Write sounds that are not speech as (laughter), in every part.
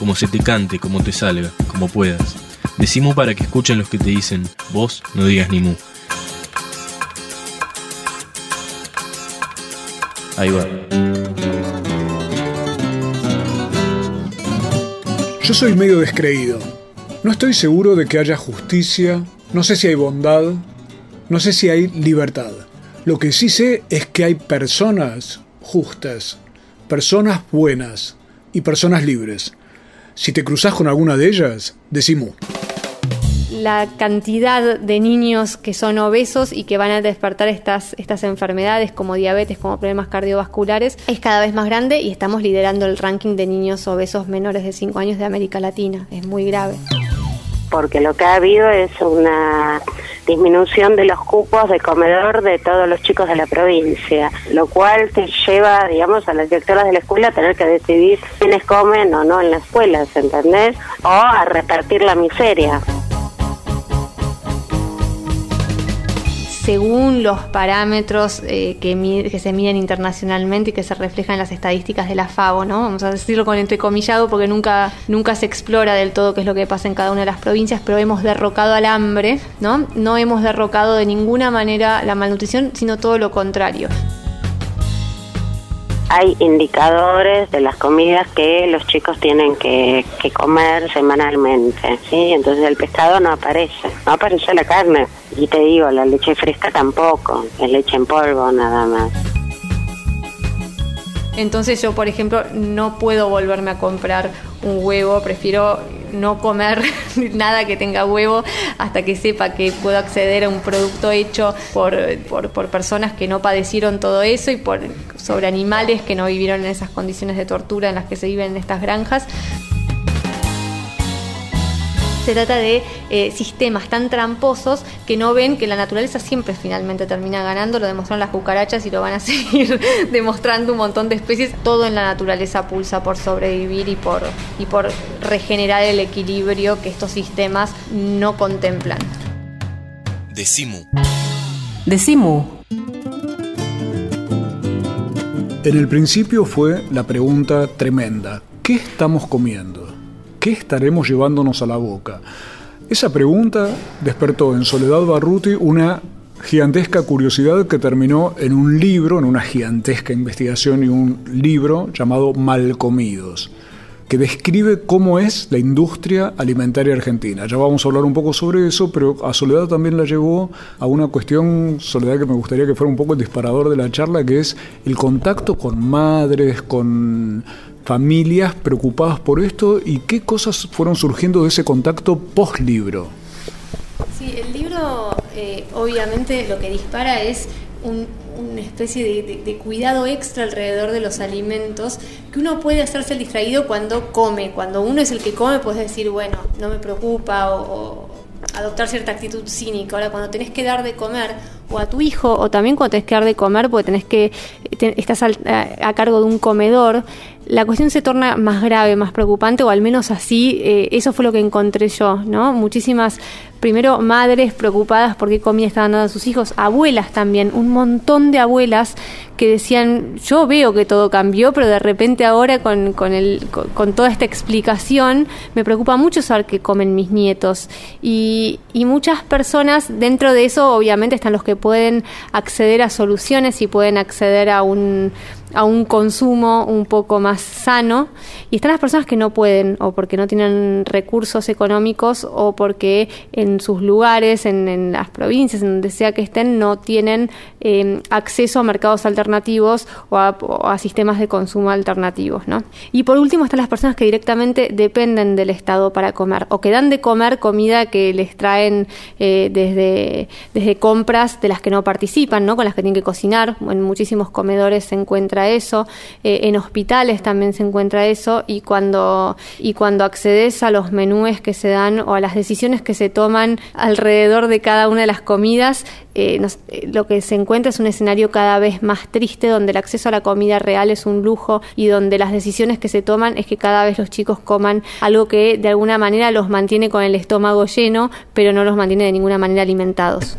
como se te cante, como te salga, como puedas. Decimu para que escuchen los que te dicen, vos no digas ni mu. Ahí va. Yo soy medio descreído. No estoy seguro de que haya justicia, no sé si hay bondad, no sé si hay libertad. Lo que sí sé es que hay personas justas, personas buenas y personas libres. Si te cruzas con alguna de ellas, decimos la cantidad de niños que son obesos y que van a despertar estas, estas enfermedades como diabetes, como problemas cardiovasculares, es cada vez más grande y estamos liderando el ranking de niños obesos menores de 5 años de América Latina. Es muy grave. Porque lo que ha habido es una disminución de los cupos de comedor de todos los chicos de la provincia, lo cual te lleva, digamos, a las directoras de la escuela a tener que decidir quiénes comen o no en las escuelas, ¿entendés? O a repartir la miseria. Según los parámetros eh, que, se miden internacionalmente y que se reflejan en las estadísticas de la FAO, ¿no? Vamos a decirlo con entrecomillado porque nunca, nunca se explora del todo qué es lo que pasa en cada una de las provincias, pero hemos derrocado al hambre, ¿no? No hemos derrocado de ninguna manera la malnutrición, sino todo lo contrario hay indicadores de las comidas que los chicos tienen que, comer semanalmente, ¿sí? Entonces el pescado no aparece, no aparece la carne. Y te digo, la leche fresca tampoco, es leche en polvo nada más. Entonces yo, por ejemplo, no puedo volverme a comprar un huevo, prefiero no comer (laughs) nada que tenga huevo hasta que sepa que puedo acceder a un producto hecho por, por, personas que no padecieron todo eso y por, sobre animales que no vivieron en esas condiciones de tortura en las que se viven en estas granjas se trata de eh, sistemas tan tramposos que no ven que la naturaleza siempre finalmente termina ganando, lo demostraron las cucarachas y lo van a (laughs) seguir demostrando un montón de especies, todo en la naturaleza pulsa por sobrevivir y por, y por regenerar el equilibrio que estos sistemas no contemplan. Decimu. Decimu. En el principio fue la pregunta tremenda, ¿qué estamos comiendo? ¿Qué estaremos llevándonos a la boca? Esa pregunta despertó en Soledad Barruti una gigantesca curiosidad que terminó en un libro, en una gigantesca investigación y un libro llamado Malcomidos, que describe cómo es la industria alimentaria argentina. Ya vamos a hablar un poco sobre eso, pero a Soledad también la llevó a una cuestión, Soledad, que me gustaría que fuera un poco el disparador de la charla, que es el contacto con madres, con familias preocupadas por esto y qué cosas fueron surgiendo de ese contacto post-libro. Sí, el libro eh, obviamente lo que dispara es una especie de, cuidado extra alrededor de los alimentos que uno puede hacerse el distraído cuando come. Cuando uno es el que come, puedes decir, bueno, no me preocupa o, adoptar cierta actitud cínica. Ahora, cuando tenés que dar de comer o a tu hijo o también cuando tenés que dar de comer porque tenés que estás a, cargo de un comedor, la cuestión se torna más grave, más preocupante, o al menos así, eh, eso fue lo que encontré yo, ¿no? Muchísimas, primero, madres preocupadas por qué comida estaban dando a sus hijos, abuelas también, un montón de abuelas que decían, yo veo que todo cambió, pero de repente ahora con, con, el, con, toda esta explicación me preocupa mucho saber qué comen mis nietos. Y, y muchas personas, dentro de eso, obviamente, están los que pueden acceder a soluciones y pueden acceder a un a un consumo un poco más sano y están las personas que no pueden o porque no tienen recursos económicos o porque en sus lugares, en, las provincias, en donde sea que estén, no tienen eh, acceso a mercados alternativos o a, sistemas de consumo alternativos. ¿no? Y por último están las personas que directamente dependen del Estado para comer o que dan de comer comida que les traen eh, desde, desde compras de las que no participan, ¿no? con las que tienen que cocinar. En muchísimos comedores se encuentra eso, eh, en hospitales también se encuentra eso y cuando, y cuando accedes a los menúes que se dan o a las decisiones que se toman alrededor de cada una de las comidas, eh, eh, lo que se encuentra es un escenario cada vez más triste donde el acceso a la comida real es un lujo y donde las decisiones que se toman es que cada vez los chicos coman algo que de alguna manera los mantiene con el estómago lleno, pero no los mantiene de ninguna manera alimentados.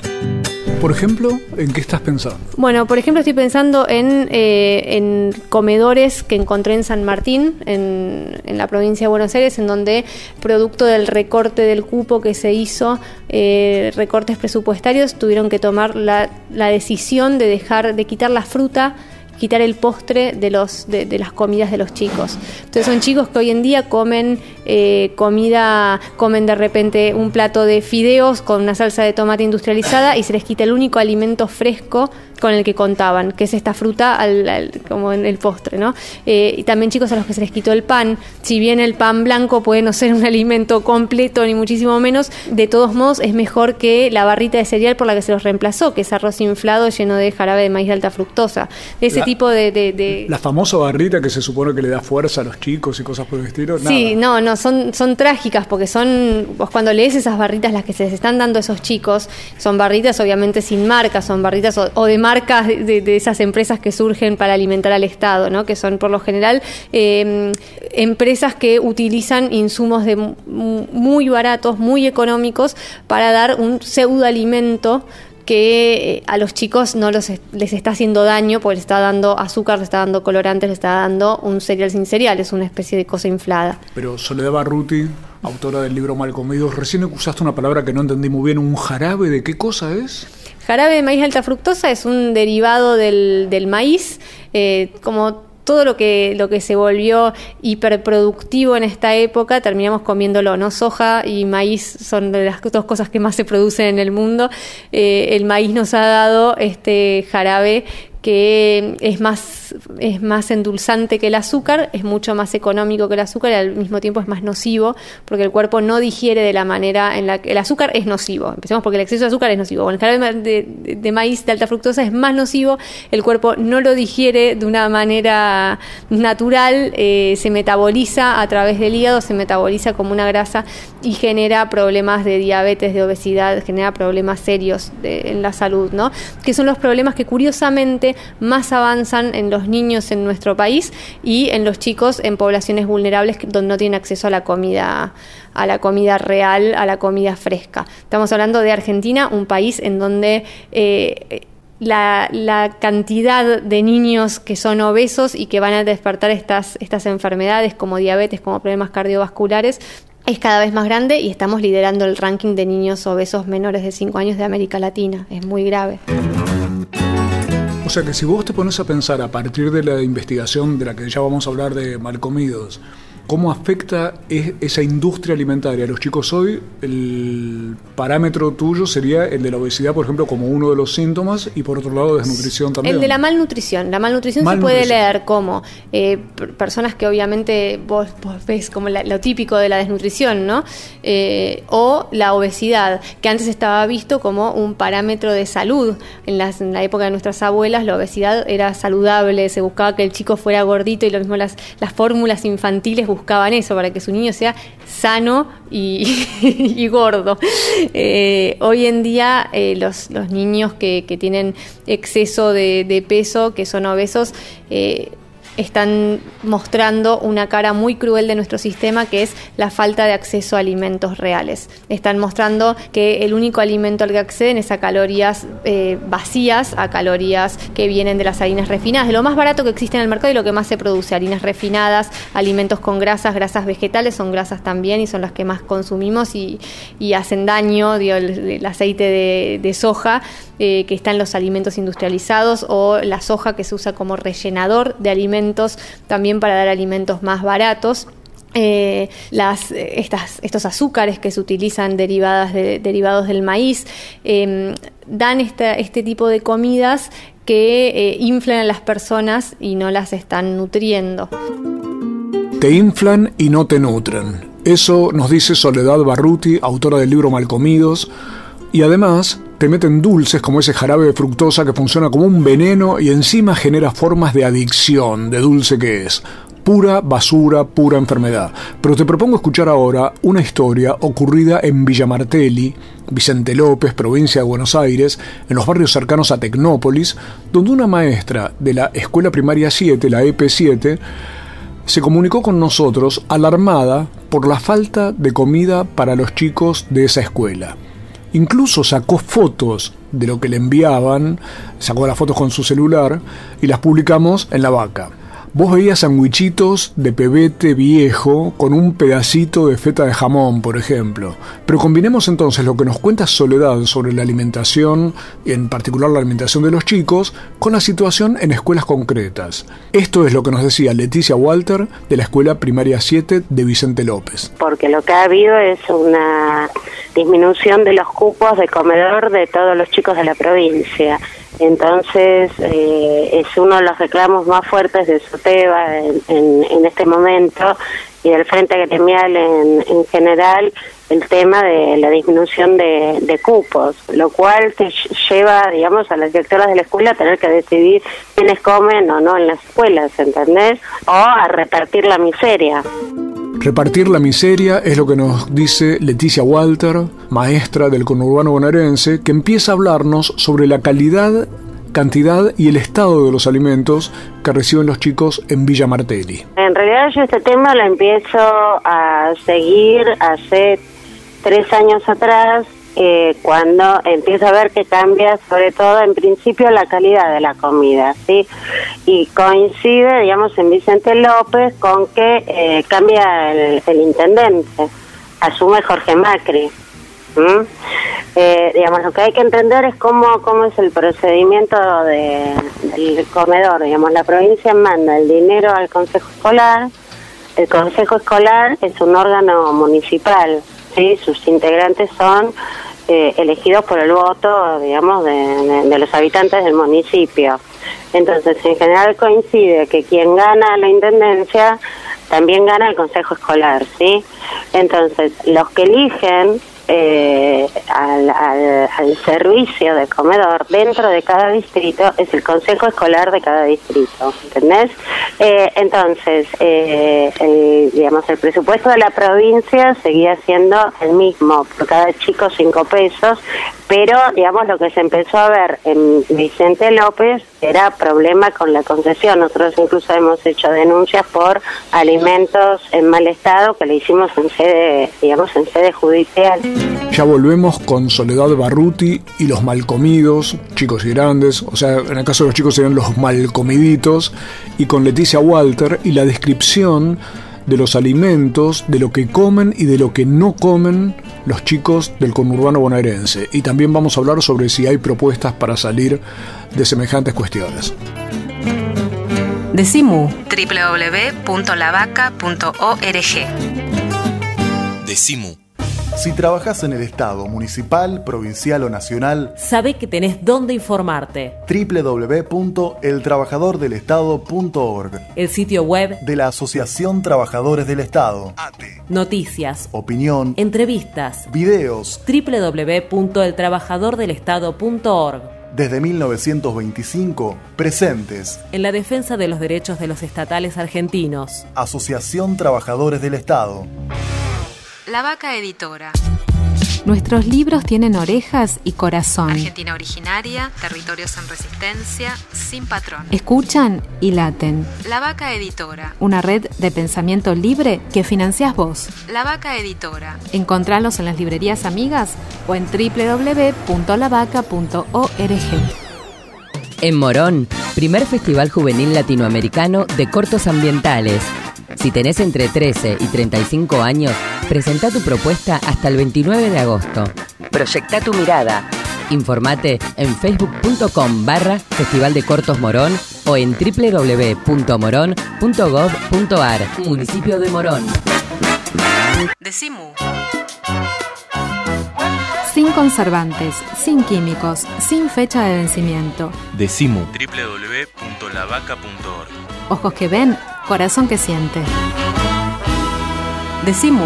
Por ejemplo, ¿en qué estás pensando? Bueno, por ejemplo, estoy pensando en, eh, en comedores que encontré en San Martín, en, en, la provincia de Buenos Aires, en donde, producto del recorte del cupo que se hizo, eh, recortes presupuestarios, tuvieron que tomar la, la decisión de dejar, de quitar la fruta quitar el postre de, los, de, de, las comidas de los chicos. Entonces son chicos que hoy en día comen eh, comida, comen de repente un plato de fideos con una salsa de tomate industrializada y se les quita el único alimento fresco con el que contaban, que es esta fruta al, al, como en el postre, ¿no? Eh, y también chicos a los que se les quitó el pan, si bien el pan blanco puede no ser un (laughs) alimento completo ni muchísimo menos, de todos modos es mejor que la barrita de cereal por la que se los reemplazó, que es arroz inflado lleno de jarabe de maíz de alta fructosa. Ese la, tipo de, de, de, La famosa barrita que se supone que le da fuerza a los chicos y cosas por el estilo. Nada. Sí, no, no, son, son trágicas porque son, vos cuando lees esas barritas, las que se les están dando a esos chicos, son barritas obviamente sin marca, son barritas o, o de marca marcas de, esas empresas que surgen para alimentar al Estado, ¿no? que son por lo general eh, empresas que utilizan insumos de muy baratos, muy económicos, para dar un pseudoalimento que eh, a los chicos no los, les está haciendo daño porque les está dando azúcar, les está dando colorantes, les está dando un cereal sin cereal, es una especie de cosa inflada. Pero Soledad Barruti, autora del libro Mal Comidos, recién usaste una palabra que no entendí muy bien, ¿un jarabe de qué cosa es? Jarabe de maíz alta fructosa es un derivado del, del maíz, eh, como todo lo que, lo que se volvió hiperproductivo en esta época, terminamos comiéndolo, ¿no? Soja y maíz son de las dos cosas que más se producen en el mundo. Eh, el maíz nos ha dado este jarabe que es más, es más endulzante que el azúcar, es mucho más económico que el azúcar y al mismo tiempo es más nocivo porque el cuerpo no digiere de la manera en la que el azúcar es nocivo. Empecemos porque el exceso de azúcar es nocivo. Bueno, el jarabe de, maíz de alta fructosa es más nocivo, el cuerpo no lo digiere de una manera natural, eh, se metaboliza a través del hígado, se metaboliza como una grasa y genera problemas de diabetes, de obesidad, genera problemas serios de, en la salud, ¿no? Que son los problemas que curiosamente más avanzan en los niños en nuestro país y en los chicos en poblaciones vulnerables donde no tienen acceso a la comida a la comida real, a la comida fresca. Estamos hablando de Argentina, un país en donde eh, la, cantidad de niños que son obesos y que van a despertar estas, estas enfermedades como diabetes, como problemas cardiovasculares, es cada vez más grande y estamos liderando el ranking de niños obesos menores de 5 años de América Latina. Es muy grave. Sea que si vos te pones a pensar a partir de la investigación de la que ya vamos a hablar de malcomidos, ¿cómo afecta esa industria alimentaria a los chicos hoy? El parámetro tuyo sería el de la obesidad, por ejemplo, como uno de los síntomas, y por otro lado, desnutrición también. El de la malnutrición. La malnutrición, malnutrición. se puede leer como eh, personas que obviamente vos, vos ves como la, lo típico de la desnutrición, ¿no? Eh, o la obesidad, que antes estaba visto como un parámetro de salud. En, las, en la época de nuestras abuelas, la obesidad era saludable, se buscaba que el chico fuera gordito y lo mismo las, las fórmulas infantiles buscaban eso, para que su niño sea sano (laughs) y, gordo. Eh, hoy en día eh, los, los, niños que, tienen exceso de, de, peso, que son obesos, eh, están mostrando una cara muy cruel de nuestro sistema que es la falta de acceso a alimentos reales. Están mostrando que el único alimento al que acceden es a calorías eh, vacías, a calorías que vienen de las harinas refinadas, de lo más barato que existe en el mercado y lo que más se produce, harinas refinadas, alimentos con grasas, grasas vegetales son grasas también y son las que más consumimos y, hacen daño, el, aceite de, de soja eh, que está en los alimentos industrializados o la soja que se usa como rellenador de alimentos también para dar alimentos más baratos. Eh, estas, estos azúcares que se utilizan derivadas de, derivados del maíz eh, dan esta, este tipo de comidas que eh, inflan a las personas y no las están nutriendo. Te inflan y no te nutren. Eso nos dice Soledad Barruti, autora del libro Malcomidos, y además te meten dulces como ese jarabe de fructosa que funciona como un veneno y encima genera formas de adicción de dulce que es. Pura basura, pura enfermedad. Pero te propongo escuchar ahora una historia ocurrida en Villa Martelli, Vicente López, provincia de Buenos Aires, en los barrios cercanos a Tecnópolis, donde una maestra de la Escuela Primaria 7, la EP7, se comunicó con nosotros alarmada por la falta de comida para los chicos de esa escuela. Incluso sacó fotos de lo que le enviaban, sacó las fotos con su celular y las publicamos en la vaca. Vos veías sandwichitos de pebete viejo con un pedacito de feta de jamón, por ejemplo. Pero combinemos entonces lo que nos cuenta Soledad sobre la alimentación, en particular la alimentación de los chicos, con la situación en escuelas concretas. Esto es lo que nos decía Leticia Walter de la Escuela Primaria 7 de Vicente López. Porque lo que ha habido es una disminución de los cupos de comedor de todos los chicos de la provincia. Entonces, eh, es uno de los reclamos más fuertes de SOTEBA en, en, este momento y del Frente Gremial en, en, general el tema de la disminución de, de, cupos, lo cual te lleva, digamos, a las directoras de la escuela a tener que decidir quiénes comen o no en las escuelas, ¿entendés? O a repartir la miseria. Repartir la miseria es lo que nos dice Leticia Walter, maestra del conurbano bonaerense, que empieza a hablarnos sobre la calidad, cantidad y el estado de los alimentos que reciben los chicos en Villa Martelli. En realidad yo este tema lo empiezo a seguir hace tres años atrás eh, cuando empiezo a ver que cambia sobre todo en principio la calidad de la comida, ¿sí? Y coincide, digamos, en Vicente López con que eh, cambia el, intendente, asume Jorge Macri. Eh, digamos, lo que hay que entender es cómo, cómo es el procedimiento de, del comedor. Digamos, la provincia manda el dinero al consejo escolar, el consejo escolar es un órgano municipal, ¿sí? sus integrantes son eh, elegidos por el voto, digamos, de, los habitantes del municipio. Entonces, en general coincide que quien gana la intendencia también gana el consejo escolar, ¿sí? Entonces, los que eligen eh, al, al, servicio de comedor dentro de cada distrito es el consejo escolar de cada distrito, ¿entendés? Eh, entonces, eh, el, digamos, el presupuesto de la provincia seguía siendo el mismo, por cada chico cinco pesos, pero, digamos, lo que se empezó a ver en Vicente López era problema con la concesión. Nosotros incluso hemos hecho denuncias por alimentos en mal estado que le hicimos en sede, digamos, en sede judicial. Ya volvemos con Soledad Barruti y los malcomidos, chicos y grandes, o sea, en el caso de los chicos serían los malcomiditos, y con Leticia Walter y la descripción de los alimentos, de lo que comen y de lo que no comen los chicos del conurbano bonaerense. Y también vamos a hablar sobre si hay propuestas para salir de semejantes cuestiones. Decimu. www.lavaca.org Decimu si trabajas en el Estado, municipal, provincial o nacional, sabe que tenés dónde informarte. www.eltrabajadordelestado.org El sitio web de la Asociación Trabajadores del Estado. Noticias, opinión, entrevistas, videos. www.eltrabajadordelestado.org Desde 1925, presentes en la defensa de los derechos de los estatales argentinos. Asociación Trabajadores del Estado. La Vaca Editora. Nuestros libros tienen orejas y corazón. Argentina originaria, territorios en resistencia, sin patrón. Escuchan y laten. La Vaca Editora. Una red de pensamiento libre que financias vos. La Vaca Editora. Encontralos en las librerías amigas o en www.lavaca.org. En Morón, primer Festival Juvenil Latinoamericano de Cortos Ambientales si tenés entre 13 y 35 años, presenta tu propuesta hasta el 29 de agosto. Proyecta tu mirada. Informate en facebook.com barra Festival de Cortos Morón o en www.morón.gov.ar Municipio de Morón. Decimu. Sin conservantes, sin químicos, sin fecha de vencimiento. Decimu. www.lavaca.org. Ojos que ven, corazón que siente. Decimu.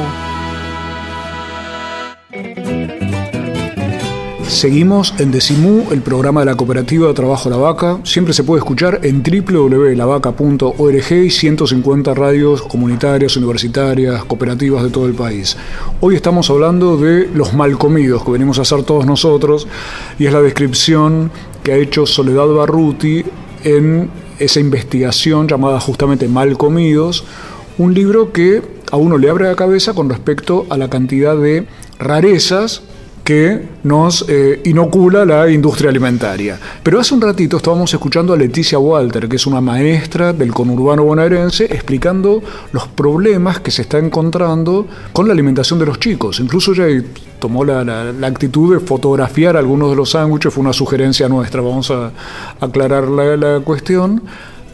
Seguimos en Decimú, el programa de la cooperativa de trabajo La Vaca. Siempre se puede escuchar en www.lavaca.org y 150 radios comunitarias, universitarias, cooperativas de todo el país. Hoy estamos hablando de los malcomidos que venimos a hacer todos nosotros y es la descripción que ha hecho Soledad Barruti en esa investigación llamada justamente Malcomidos, un libro que a uno le abre la cabeza con respecto a la cantidad de rarezas que nos eh, inocula la industria alimentaria. Pero hace un ratito estábamos escuchando a Leticia Walter, que es una maestra del conurbano bonaerense, explicando los problemas que se está encontrando con la alimentación de los chicos. Incluso ella tomó la, actitud de fotografiar algunos de los sándwiches, fue una sugerencia nuestra, vamos a aclarar la, la cuestión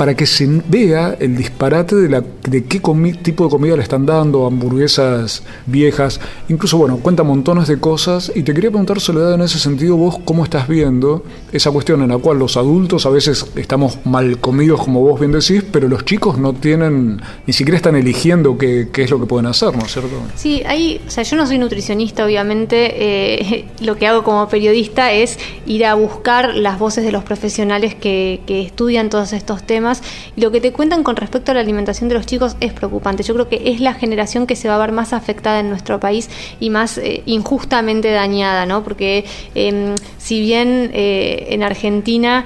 para que se vea el disparate de, la, de qué tipo de comida le están dando, hamburguesas viejas, incluso, bueno, cuenta montones de cosas. Y te quería preguntar, Soledad, en ese sentido, vos cómo estás viendo esa cuestión en la cual los adultos a veces estamos mal comidos, como vos bien decís, pero los chicos no tienen, ni siquiera están eligiendo qué, qué es lo que pueden hacer, ¿no es cierto? Sí, hay, o sea, yo no soy nutricionista, obviamente, eh, (laughs) lo que hago como periodista es ir a buscar las voces de los profesionales que, que estudian todos estos temas y lo que te cuentan con respecto a la alimentación de los chicos es preocupante. Yo creo que es la generación que se va a ver más afectada en nuestro país y más eh, injustamente dañada, ¿no? Porque em, si bien eh, en Argentina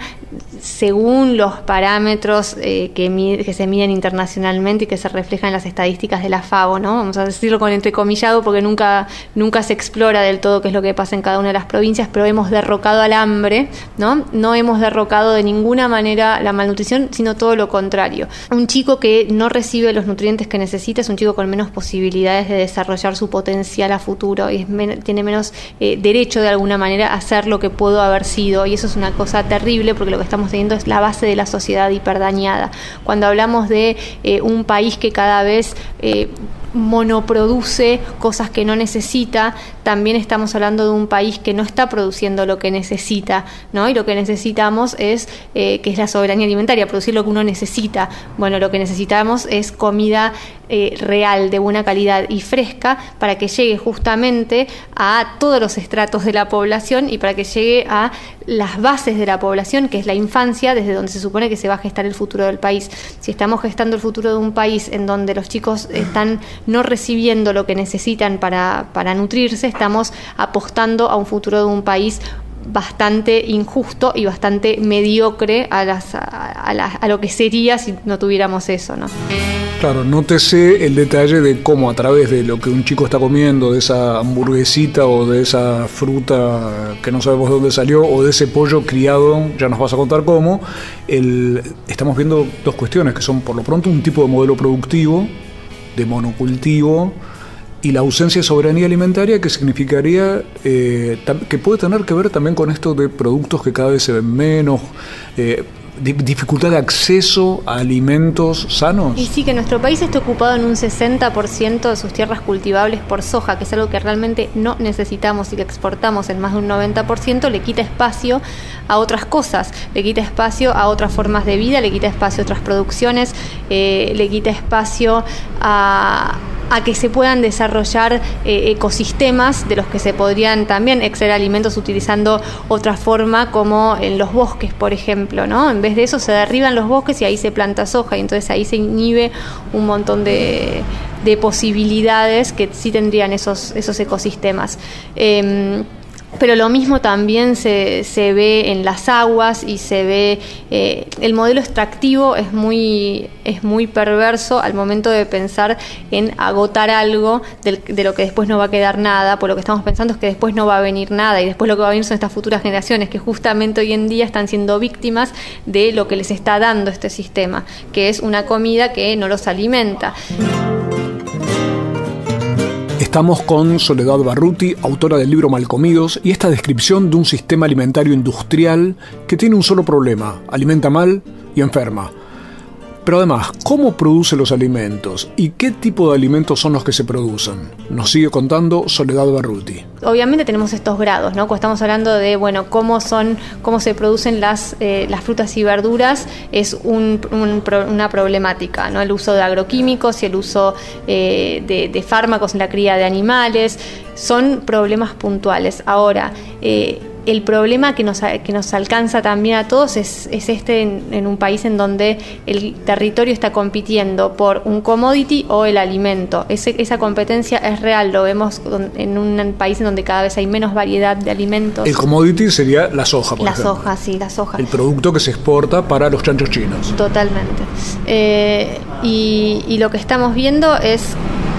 según los parámetros eh, que, se miden internacionalmente y que se reflejan en las estadísticas de la FAO, ¿no? Vamos a decirlo con entrecomillado porque nunca, nunca se explora del todo qué es lo que pasa en cada una de las provincias, pero hemos derrocado al hambre, ¿no? No hemos derrocado de ninguna manera la malnutrición, sino todo lo contrario. Un chico que no recibe los nutrientes que necesita es un chico con menos posibilidades de desarrollar su potencial a futuro y tiene menos eh, derecho de alguna manera a ser lo que pudo haber sido y eso es una cosa terrible porque lo que estamos teniendo es la base de la sociedad hiperdañada. Cuando hablamos de eh, un país que cada vez eh, monoproduce cosas que no necesita, también estamos hablando de un país que no está produciendo lo que necesita, ¿no? Y lo que necesitamos es, eh, que es la soberanía alimentaria, producir lo que uno necesita. Bueno, lo que necesitamos es comida eh, real, de buena calidad y fresca, para que llegue justamente a todos los estratos de la población y para que llegue a las bases de la población, que es la infancia, desde donde se supone que se va a gestar el futuro del país. Si estamos gestando el futuro de un país en donde los chicos están no recibiendo lo que necesitan para, para nutrirse, estamos apostando a un futuro de un país bastante injusto y bastante mediocre a, las, a, lo que sería si no tuviéramos eso, ¿no? Claro, nótese el detalle de cómo a través de lo que un chico está comiendo, de esa hamburguesita o de esa fruta que no sabemos de dónde salió, o de ese pollo criado, ya nos vas a contar cómo, el, estamos viendo dos cuestiones que son por lo pronto un tipo de modelo productivo de monocultivo y la ausencia de soberanía alimentaria que significaría eh, que puede tener que ver también con esto de productos que cada vez se ven menos, eh, dificultad de acceso a alimentos sanos. Y sí, que nuestro país esté ocupado en un 60% de sus tierras cultivables por soja, que es algo que realmente no necesitamos y que exportamos en más de un 90%, le quita espacio a otras cosas, le quita espacio a otras formas de vida, le quita espacio a otras producciones, eh, le quita espacio a a que se puedan desarrollar eh, ecosistemas de los que se podrían también extraer alimentos utilizando otra forma como en los bosques, por ejemplo, ¿no? En vez de eso se derriban los bosques y ahí se planta soja y entonces ahí se inhibe un montón de, posibilidades que sí tendrían esos, esos ecosistemas. Em, pero lo mismo también se, se, ve en las aguas y se ve eh, el modelo extractivo es muy es muy perverso al momento de pensar en agotar algo de, lo que después no va a quedar nada por lo que estamos pensando es que después no va a venir nada y después lo que va a venir son estas futuras generaciones que justamente hoy en día están siendo víctimas de lo que les está dando este sistema que es una comida que no los alimenta Estamos con Soledad Barruti, autora del libro Malcomidos, y esta descripción de un sistema alimentario industrial que tiene un solo problema, alimenta mal y enferma. Pero además, ¿cómo produce los alimentos y qué tipo de alimentos son los que se producen? Nos sigue contando Soledad Barruti. Obviamente tenemos estos grados, ¿no? Cuando estamos hablando de, bueno, cómo son, cómo se producen las, eh, frutas y verduras, es una problemática, ¿no? El uso de agroquímicos y el uso eh, de, fármacos en la cría de animales, son problemas puntuales. Ahora, eh, el problema que nos, que nos alcanza también a todos es, este en, un país en donde el territorio está compitiendo por un commodity o el alimento. esa competencia es real, lo vemos en un país en donde cada vez hay menos variedad de alimentos. El commodity sería la soja, por La soja, sí, la soja. El producto que se exporta para los chanchos chinos. Totalmente. Eh, y lo que estamos viendo es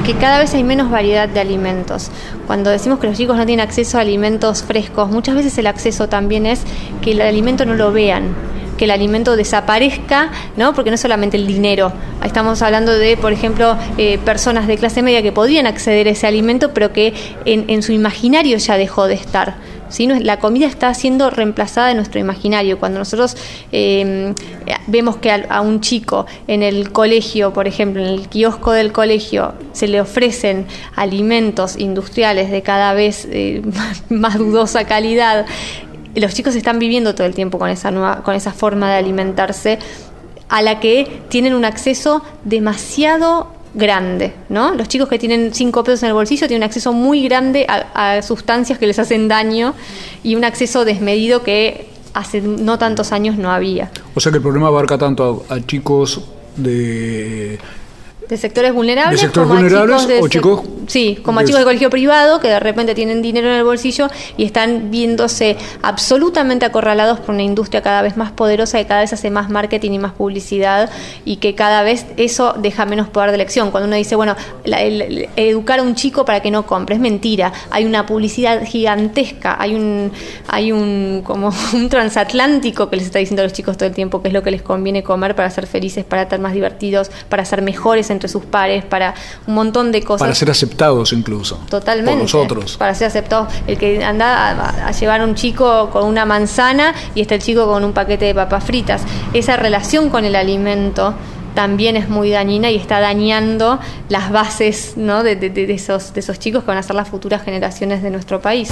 que cada vez hay menos variedad de alimentos. Cuando decimos que los chicos no tienen acceso a alimentos frescos, muchas veces el acceso también es que el alimento no lo vean que el alimento desaparezca, ¿no? Porque no es solamente el dinero. Estamos hablando de, por ejemplo, eh, personas de clase media que podían acceder a ese alimento, pero que en, en su imaginario ya dejó de estar. La comida está siendo reemplazada en nuestro imaginario. Cuando nosotros em, vemos que a, un chico en el colegio, por ejemplo, en el kiosco del colegio, se le ofrecen alimentos industriales de cada vez eh, (laughs) más dudosa calidad, los chicos están viviendo todo el tiempo con esa, nueva, con esa forma de alimentarse a la que tienen un acceso demasiado grande, ¿no? Los chicos que tienen cinco pesos en el bolsillo tienen un acceso muy grande a, sustancias que les hacen daño y un acceso desmedido que hace no tantos años no había. O sea que el problema abarca tanto a chicos de de sectores vulnerables, de sectores vulnerables o chicos sí como a chicos de colegio privado que de repente tienen dinero en el bolsillo y están viéndose absolutamente acorralados por una industria cada vez más poderosa que cada vez hace más marketing y más publicidad y que cada vez eso deja menos poder de elección. Cuando uno dice bueno educar a un chico para que no compre es mentira. Hay una publicidad gigantesca hay un hay un como (laughs) un transatlántico que les está diciendo a los chicos todo el tiempo que es lo que les conviene comer para ser felices para estar más divertidos para ser mejores entre sus pares, para un montón de cosas. Para ser aceptados incluso. Totalmente. Por nosotros. Para ser aceptados. El que anda a, llevar a un chico con una manzana y está el chico con un paquete de papas fritas. Esa relación con el alimento también es muy dañina y está dañando las bases ¿no? de, esos, de esos chicos que van a ser las futuras generaciones de nuestro país.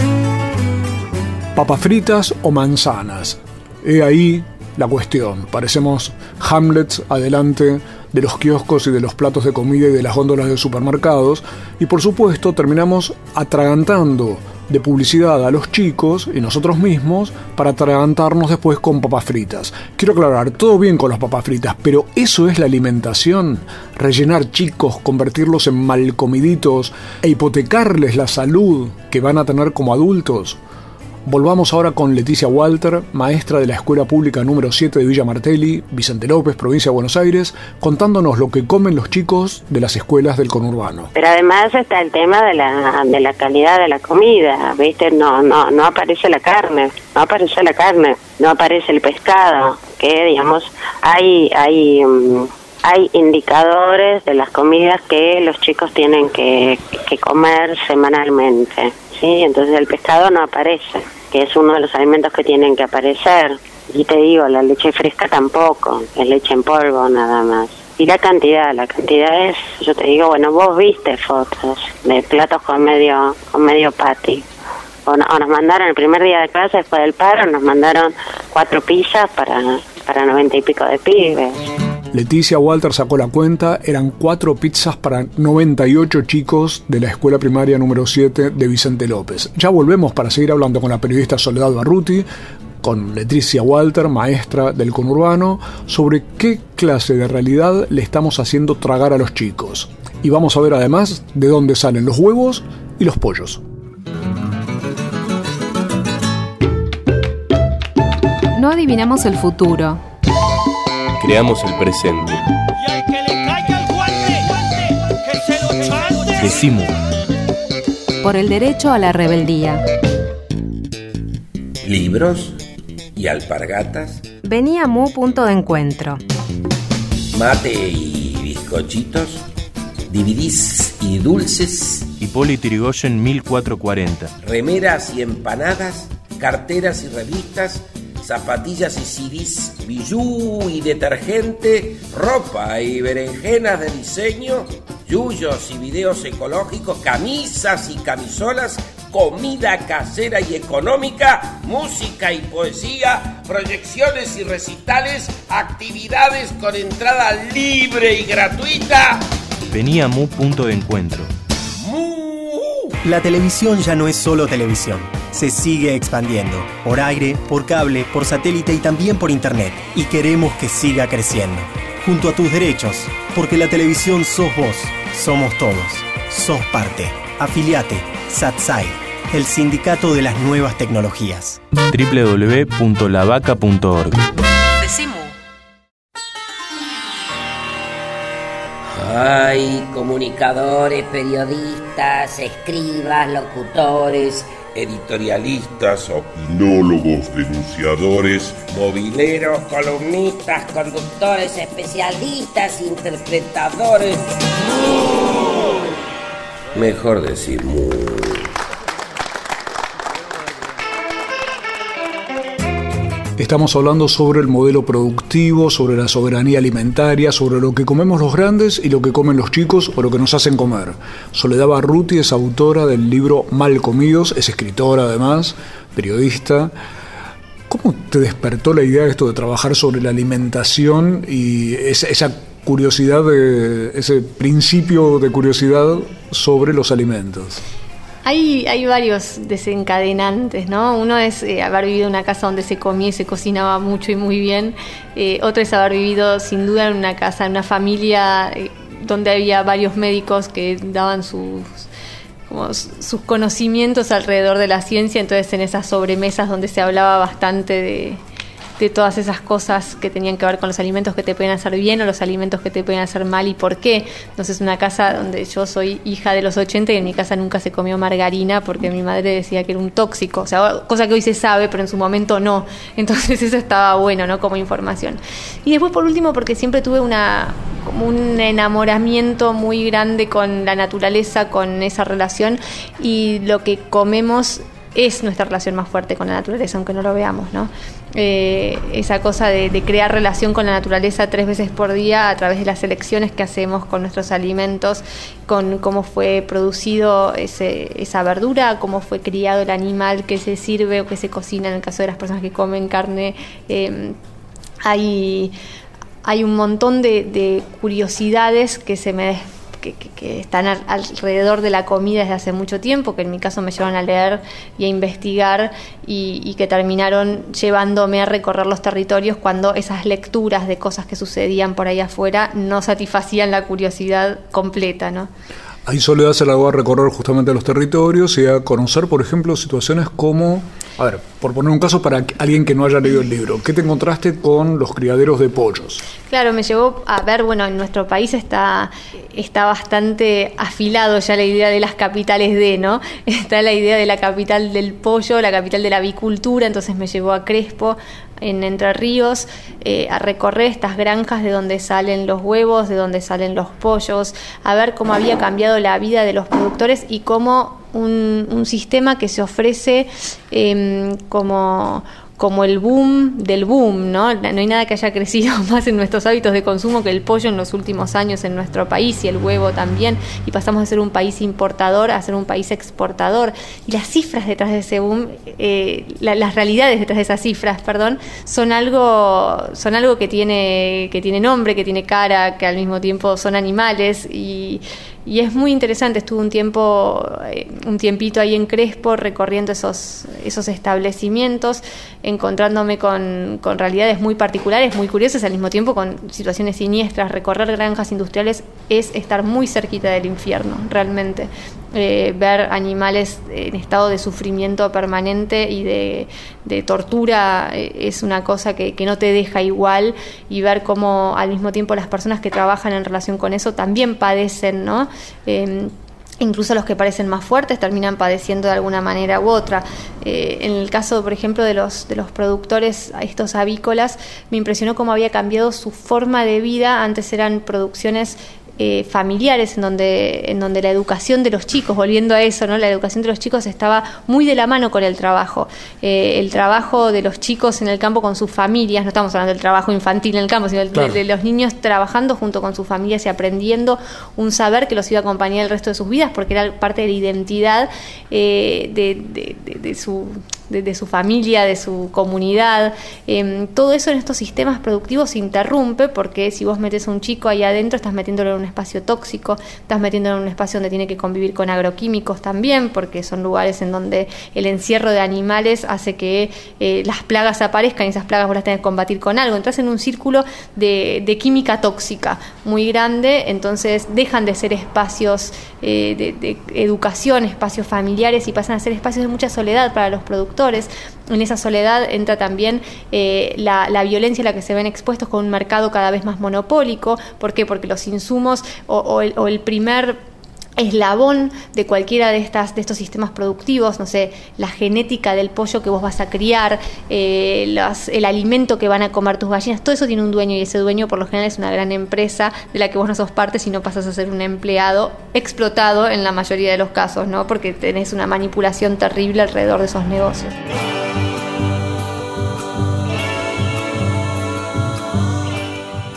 Papas fritas o manzanas. He ahí la cuestión. Parecemos Hamlets adelante de los kioscos y de los platos de comida y de las góndolas de supermercados y por supuesto terminamos atragantando de publicidad a los chicos y nosotros mismos para atragantarnos después con papas fritas. Quiero aclarar, todo bien con las papas fritas, pero ¿eso es la alimentación? ¿Rellenar chicos, convertirlos en malcomiditos e hipotecarles la salud que van a tener como adultos? Volvamos ahora con Leticia Walter, maestra de la Escuela Pública número 7 de Villa Martelli, Vicente López, provincia de Buenos Aires, contándonos lo que comen los chicos de las escuelas del conurbano. Pero además está el tema de la, de la calidad de la comida, ¿viste? No, no, no aparece la carne, no aparece la carne, no aparece el pescado, que digamos, hay, hay, mm, hay indicadores de las comidas que los chicos tienen que, que comer semanalmente. ¿sí? Entonces el pescado no aparece, que es uno de los alimentos que tienen que aparecer. Y te digo, la leche fresca tampoco, es leche en polvo nada más. Y la cantidad, la cantidad es, yo te digo, bueno, vos viste fotos de platos con medio, con medio patty. O, o nos mandaron el primer día de clase después del paro, nos mandaron cuatro pizzas para, para noventa y pico de pibes. Leticia Walter sacó la cuenta, eran cuatro pizzas para 98 chicos de la escuela primaria número 7 de Vicente López. Ya volvemos para seguir hablando con la periodista Soledad Barruti, con Leticia Walter, maestra del conurbano, sobre qué clase de realidad le estamos haciendo tragar a los chicos. Y vamos a ver además de dónde salen los huevos y los pollos. No adivinamos el futuro, creamos el presente. Y al que le caiga el guante, que se lo chante. Decimos. Por el derecho a la rebeldía. Libros y alpargatas. Venía Mu punto de encuentro. Mate y bizcochitos. Dividís y dulces. Hipólito Yrigoyen 1440. Remeras y empanadas. Carteras y revistas zapatillas y CDs, bijú y detergente, ropa y berenjenas de diseño, yuyos y videos ecológicos, camisas y camisolas, comida casera y económica, música y poesía, proyecciones y recitales, actividades con entrada libre y gratuita. Venía Mu punto de encuentro. La televisión ya no es solo televisión se sigue expandiendo, por aire, por cable, por satélite y también por internet. Y queremos que siga creciendo. Junto a tus derechos, porque la televisión sos vos, somos todos, sos parte. Afiliate, SATSAI, el sindicato de las nuevas tecnologías. www.lavaca.org Hay comunicadores, periodistas, escribas, locutores, editorialistas, opinólogos, denunciadores, mobileros, columnistas, conductores, especialistas, interpretadores. Mejor decir muy. Estamos hablando sobre el modelo productivo, sobre la soberanía alimentaria, sobre lo que comemos los grandes y lo que comen los chicos o lo que nos hacen comer. Soledad Barruti es autora del libro Mal Comidos, es escritora además, periodista. ¿Cómo te despertó la idea de esto de trabajar sobre la alimentación y esa, curiosidad, de, ese principio de curiosidad sobre los alimentos? Hay, hay varios desencadenantes, ¿no? Uno es eh, haber vivido en una casa donde se comía y se cocinaba mucho y muy bien. Eh, otro es haber vivido sin duda en una casa, en una familia eh, donde había varios médicos que daban sus, como sus conocimientos alrededor de la ciencia, entonces en esas sobremesas donde se hablaba bastante de de todas esas cosas que tenían que ver con los alimentos que te pueden hacer bien o los alimentos que te pueden hacer mal y por qué. Entonces, una casa donde yo soy hija de los 80 y en mi casa nunca se comió margarina porque mi madre decía que era un tóxico, o sea, cosa que hoy se sabe, pero en su momento no. (laughs) Entonces, eso estaba bueno, ¿no? Como información. Y después, por último, porque siempre tuve una como un enamoramiento muy grande con la naturaleza, con esa relación y lo que comemos es nuestra relación más fuerte con la naturaleza, aunque no lo veamos, ¿no? Eh, esa cosa de, crear relación con la naturaleza tres veces por día a través de las elecciones que hacemos con nuestros alimentos, con cómo fue producido esa verdura, cómo fue criado el animal que se sirve o que se cocina en el caso de las personas que comen carne. Eh, hay, hay un montón de, de curiosidades que se me que, están alrededor de la comida desde hace mucho tiempo, que en mi caso me llevaron a leer y a investigar y, que terminaron llevándome a recorrer los territorios cuando esas lecturas de cosas que sucedían por ahí afuera no satisfacían la curiosidad completa, ¿no? Ahí Soledad se la va a recorrer justamente los territorios y a conocer, por ejemplo, situaciones como, a ver, por poner un caso para alguien que no haya leído el libro, ¿qué te encontraste con los criaderos de pollos? Claro, me llevó a ver, bueno, en nuestro país está, está bastante afilado ya la idea de las capitales de, ¿no? (laughs) Está la idea de la capital del pollo, la capital de la avicultura, entonces me llevó a Crespo, en Entre Ríos eh, a recorrer estas granjas de donde salen los huevos, de donde salen los pollos, a ver cómo había cambiado la vida de los productores y cómo un, sistema que se ofrece eh, como como el boom del boom, ¿no? No hay nada que haya crecido (laughs) más en nuestros hábitos de consumo que el pollo en los últimos años en nuestro país y el huevo también, y pasamos de ser un país importador a ser un país exportador. Y las cifras detrás de ese boom, eh, las realidades detrás de esas cifras, perdón, son algo, son algo que tiene, que tiene nombre, que tiene cara, que al mismo tiempo son animales y y es muy interesante, estuve un tiempo, eh, un tiempito ahí en Crespo recorriendo esos, esos establecimientos, encontrándome con, con, realidades muy particulares, muy curiosas, al mismo tiempo con situaciones siniestras. Recorrer granjas industriales es estar muy cerquita del infierno, realmente. Eh, ver animales en estado de sufrimiento permanente y de, tortura eh, es una cosa que, no te deja igual y ver cómo al mismo tiempo las personas que trabajan en relación con eso también padecen, ¿no? Em, incluso los que parecen más fuertes terminan padeciendo de alguna manera u otra. Eh, en el caso, por ejemplo, de los, de los productores, estos avícolas, me impresionó cómo había cambiado su forma de vida. Antes eran producciones eh, familiares en donde, en donde la educación de los chicos, volviendo a eso, ¿no? la educación de los chicos estaba muy de la mano con el trabajo. Eh, el trabajo de los chicos en el campo con sus familias, no estamos hablando del trabajo infantil en el campo, sino de, los niños trabajando junto con sus familias y aprendiendo un saber que los iba a acompañar el resto de sus vidas, porque era parte de la identidad eh, de, de, su de, su familia, de su comunidad. Em, todo eso en estos sistemas productivos se interrumpe porque si vos metes a un chico ahí adentro, estás metiéndolo en un espacio tóxico, estás metiéndolo en un espacio donde tiene que convivir con agroquímicos también, porque son lugares en donde el encierro de animales hace que eh, las plagas aparezcan y esas plagas vos las tenés que combatir con algo. Entras en un círculo de, de química tóxica muy grande, entonces dejan de ser espacios eh, de, educación, espacios familiares y pasan a ser espacios de mucha soledad para los productores. En esa soledad entra también eh, la, violencia a la que se ven expuestos con un mercado cada vez más monopólico. ¿Por qué? Porque los insumos o el primer eslabón de cualquiera de estas de estos sistemas productivos, no sé, la genética del pollo que vos vas a criar, eh, el alimento que van a comer tus gallinas, todo eso tiene un dueño y ese dueño por lo general es una gran empresa de la que vos no sos parte si no pasas a ser un empleado explotado en la mayoría de los casos, ¿no? Porque tenés una manipulación terrible alrededor de esos negocios.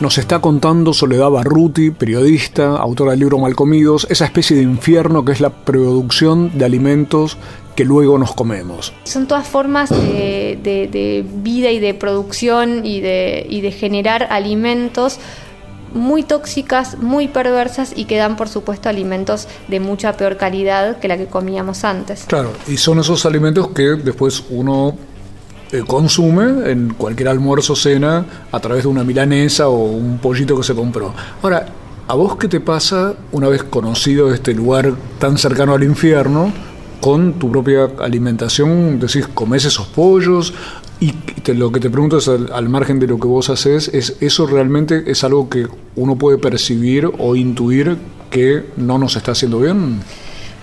Nos está contando Soledad Barruti, periodista, autora del libro Malcomidos, esa especie de infierno que es la producción de alimentos que luego nos comemos. Son todas formas de, vida y de producción y de, y de generar alimentos muy tóxicas, muy perversas y que dan, por supuesto, alimentos de mucha peor calidad que la que comíamos antes. Claro, y son esos alimentos que después uno consume en cualquier almuerzo cena a través de una milanesa o un pollito que se compró. Ahora, ¿a vos qué te pasa una vez conocido este lugar tan cercano al infierno? Con tu propia alimentación, decís, comes esos pollos, y lo que te pregunto es, al, margen de lo que vos haces, es ¿eso realmente es algo que uno puede percibir o intuir que no nos está haciendo bien?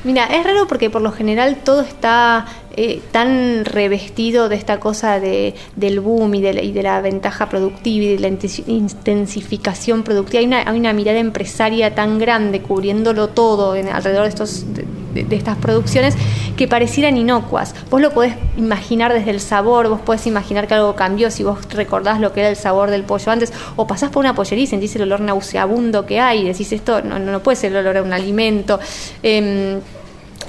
Mira, es raro porque por lo general todo está eh, tan revestido de esta cosa de, del boom y de, la, ventaja productiva y de la intensificación productiva. Hay una, mirada empresaria tan grande cubriéndolo todo en, alrededor de, estos, de, estas producciones que parecieran inocuas. Vos lo podés imaginar desde el sabor, vos podés imaginar que algo cambió si vos recordás lo que era el sabor del pollo antes, o pasás por una pollería y sentís el olor nauseabundo que hay y decís esto no, no puede ser el olor a un alimento. Em,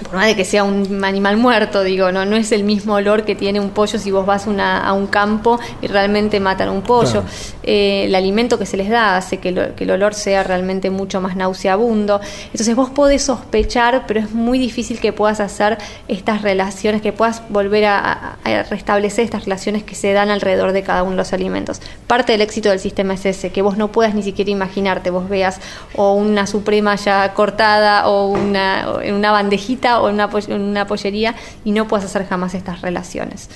por más de que sea un animal muerto, digo, no, no es el mismo olor que tiene un pollo si vos vas a un campo y realmente matan un pollo. Eh, el alimento que se les da hace que, el olor sea realmente mucho más nauseabundo. Entonces vos podés sospechar, pero es muy difícil que puedas hacer estas relaciones, que puedas volver a, restablecer estas relaciones que se dan alrededor de cada uno de los alimentos. Parte del éxito del sistema es ese, que vos no puedas ni siquiera imaginarte, vos veas o una suprema ya cortada o una, en una bandejita o en una, pollería y no puedes hacer jamás estas relaciones.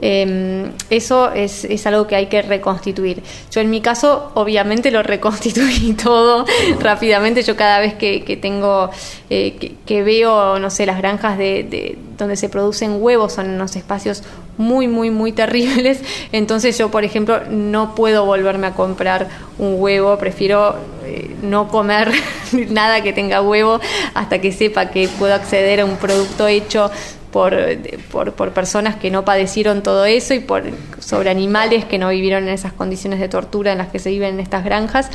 Em, eso es, algo que hay que reconstituir. Yo en mi caso, obviamente lo reconstituí (laughs) todo rápidamente. Yo cada vez que, tengo, eh, que, veo, no sé, las granjas de, donde se producen huevos son unos espacios muy, muy, muy terribles. Entonces yo, por ejemplo, no puedo volverme a comprar un huevo, prefiero eh, no comer (laughs) nada que tenga huevo hasta que sepa que puedo acceder a un producto hecho por, por, por, personas que no padecieron todo eso y por, sobre animales que no vivieron en esas condiciones de tortura en las que se viven en estas granjas.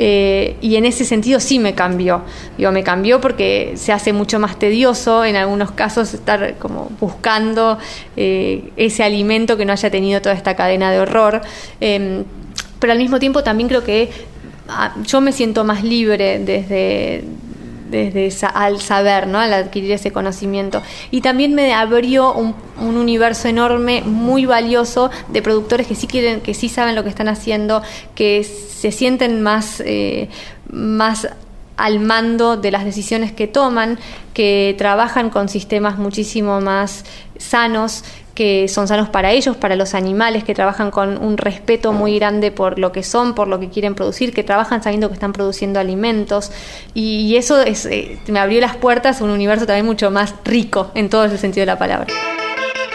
Eh, y en ese sentido sí me cambió. Digo, me cambió porque se hace mucho más tedioso en algunos casos estar como buscando eh, ese alimento que no haya tenido toda esta cadena de horror. Em, pero al mismo tiempo también creo que ah, yo me siento más libre desde desde al saber, ¿no? al adquirir ese conocimiento. Y también me abrió un, universo enorme, muy valioso, de productores que sí quieren, que sí saben lo que están haciendo, que se sienten más, eh, más al mando de las decisiones que toman, que trabajan con sistemas muchísimo más sanos, que son sanos para ellos, para los animales, que trabajan con un respeto muy grande por lo que son, por lo que quieren producir, que trabajan sabiendo que están produciendo alimentos. Y, eso es, eh, me abrió las puertas a un universo también mucho más rico en todo el sentido de la palabra.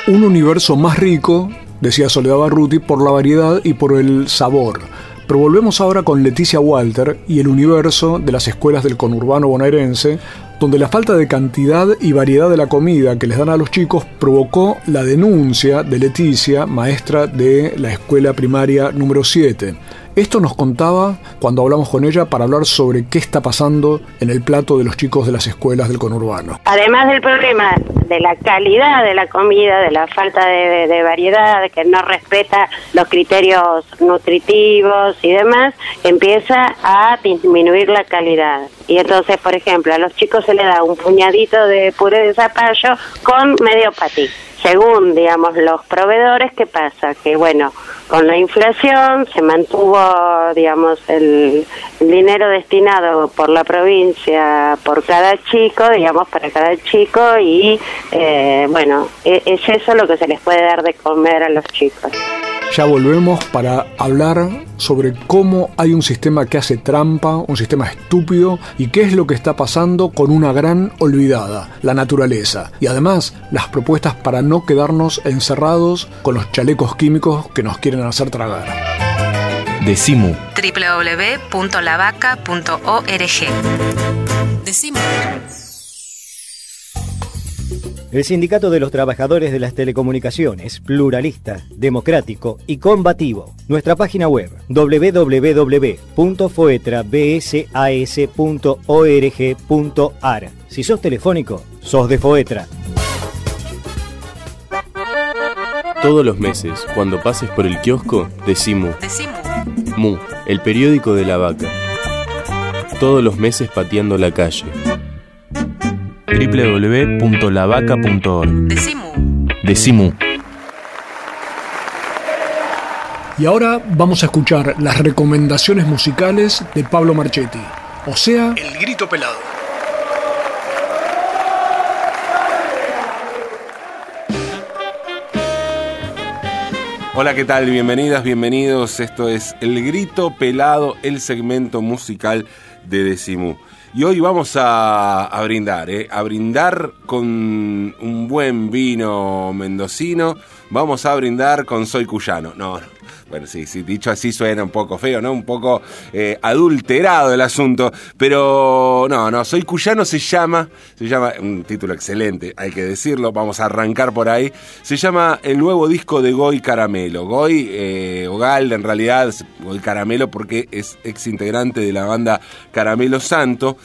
Un universo más rico, decía Soledad Barruti, por la variedad y por el sabor. Pero volvemos ahora con Leticia Walter y el universo de las escuelas del conurbano bonaerense, donde la falta de cantidad y variedad de la comida que les dan a los chicos provocó la denuncia de Leticia, maestra de la escuela primaria número 7. Esto nos contaba cuando hablamos con ella para hablar sobre qué está pasando en el plato de los chicos de las escuelas del conurbano. Además del problema de la calidad de la comida, de la falta de, variedad, que no respeta los criterios nutritivos y demás, empieza a disminuir la calidad. Y entonces, por ejemplo, a los chicos se les da un puñadito de puré de zapallo con medio patí según, digamos, los proveedores, ¿qué pasa? Que, bueno, con la inflación se mantuvo, digamos, el, dinero destinado por la provincia por cada chico, digamos, para cada chico y, eh, bueno, e, es eso lo que se les puede dar de comer a los chicos. Ya volvemos para hablar sobre cómo hay un sistema que hace trampa, un sistema estúpido y qué es lo que está pasando con una gran olvidada, la naturaleza. Y además las propuestas para no quedarnos encerrados con los chalecos químicos que nos quieren hacer tragar. Decimu. www.lavaca.org. Decimu. El Sindicato de los Trabajadores de las Telecomunicaciones, pluralista, democrático y combativo. Nuestra página web www.foetrabsas.org.ar. Si sos telefónico, sos de Foetra. Todos los meses, cuando pases por el kiosco. Decimu. Mu, el periódico de la vaca. Todos los meses pateando la calle www.lavaca.org. Decimu. Decimu. Y ahora vamos a escuchar las recomendaciones musicales de Pablo Marchetti, o sea, El Grito Pelado. Hola, ¿qué tal? Bienvenidas, bienvenidos. Esto es El Grito Pelado, el segmento musical de Decimu. Y hoy vamos a, a brindar, ¿eh? a brindar con un buen vino mendocino. Vamos a brindar con Soy Cuyano. No, no. Bueno, sí, sí, dicho así suena un poco feo, ¿no? Un poco eh, adulterado el asunto. Pero no, no, Soy Cuyano se llama, se llama, un título excelente, hay que decirlo, vamos a arrancar por ahí. Se llama el nuevo disco de Goy Caramelo. Goy, eh, o en realidad, Goy Caramelo porque es ex integrante de la banda Caramelo Santo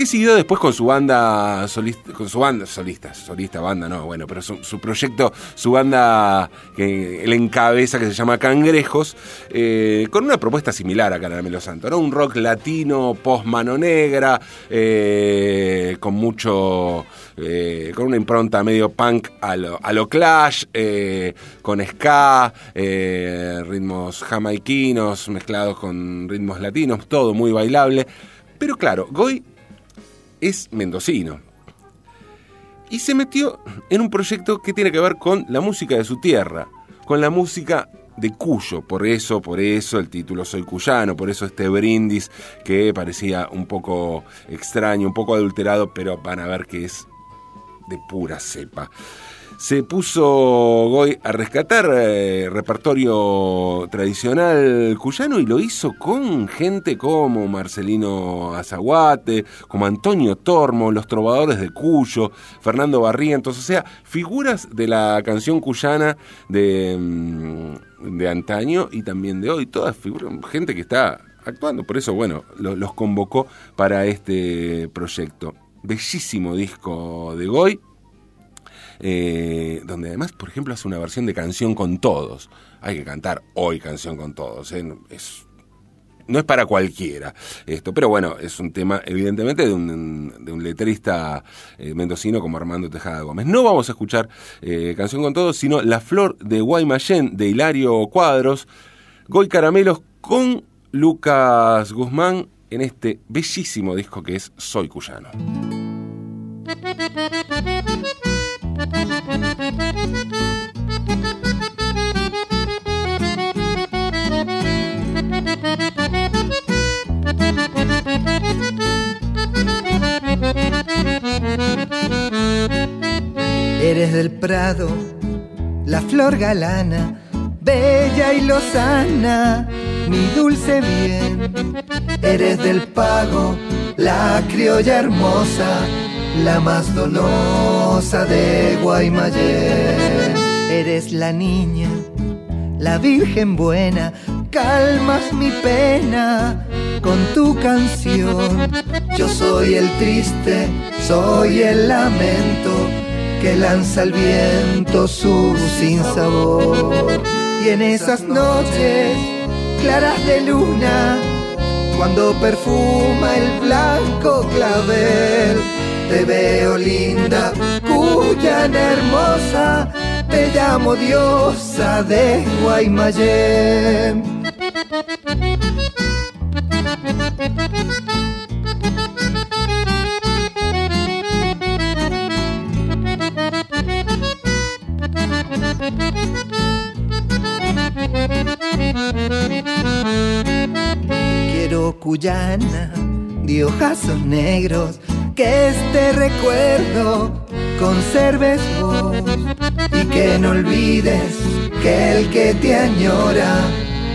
que siguió después con su banda solista, con su banda solista, solista banda, no, bueno, pero su, proyecto, su banda que él encabeza, que se llama Cangrejos, eh, con una propuesta similar a Caramelo Santo, ¿no? Un rock latino, post mano negra, eh, con mucho, eh, con una impronta medio punk a lo, a lo Clash, con ska, ritmos jamaiquinos mezclados con ritmos latinos, todo muy bailable. Pero claro, Goy es mendocino. Y se metió en un proyecto que tiene que ver con la música de su tierra, con la música de Cuyo, por eso, por eso el título Soy Cuyano, por eso este brindis que parecía un poco extraño, un poco adulterado, pero van a ver que es de pura cepa se puso Goy a rescatar eh, repertorio tradicional cuyano y lo hizo con gente como Marcelino Azaguate, como Antonio Tormo, los trovadores de Cuyo, Fernando Barrientos, o sea, figuras de la canción cuyana de, mm, de antaño y también de hoy, todas figuras, gente que está actuando, por eso, bueno, lo- los convocó para este proyecto. Bellísimo disco de Goy, eh, donde además, por ejemplo, hace una versión de Canción con Todos. Hay que cantar hoy Canción con Todos. ¿eh? Es, no es para cualquiera esto, pero bueno, es un tema evidentemente de un, de un letrista eh, mendocino como Armando Tejada Gómez. No vamos a escuchar Canción con Todos, sino La Flor de Guaymallén de Hilario Cuadros, Goy Caramelos con Lucas Guzmán en este bellísimo disco que es Soy Cuyano. Eres del Prado, la flor galana, bella y lozana, mi dulce bien. Eres del Pago, la criolla hermosa, la más donosa de Guaymallén. Eres la niña, la virgen buena, calmas mi pena con tu canción. Yo soy el triste, soy el lamento que lanza el viento su sinsabor. Y en esas noches claras de luna, cuando perfuma el blanco clavel, te veo linda, cuyana hermosa, te llamo diosa de Guaymallén. Quiero cuyana de ojazos negros que este recuerdo conserves vos y que no olvides que el que te añora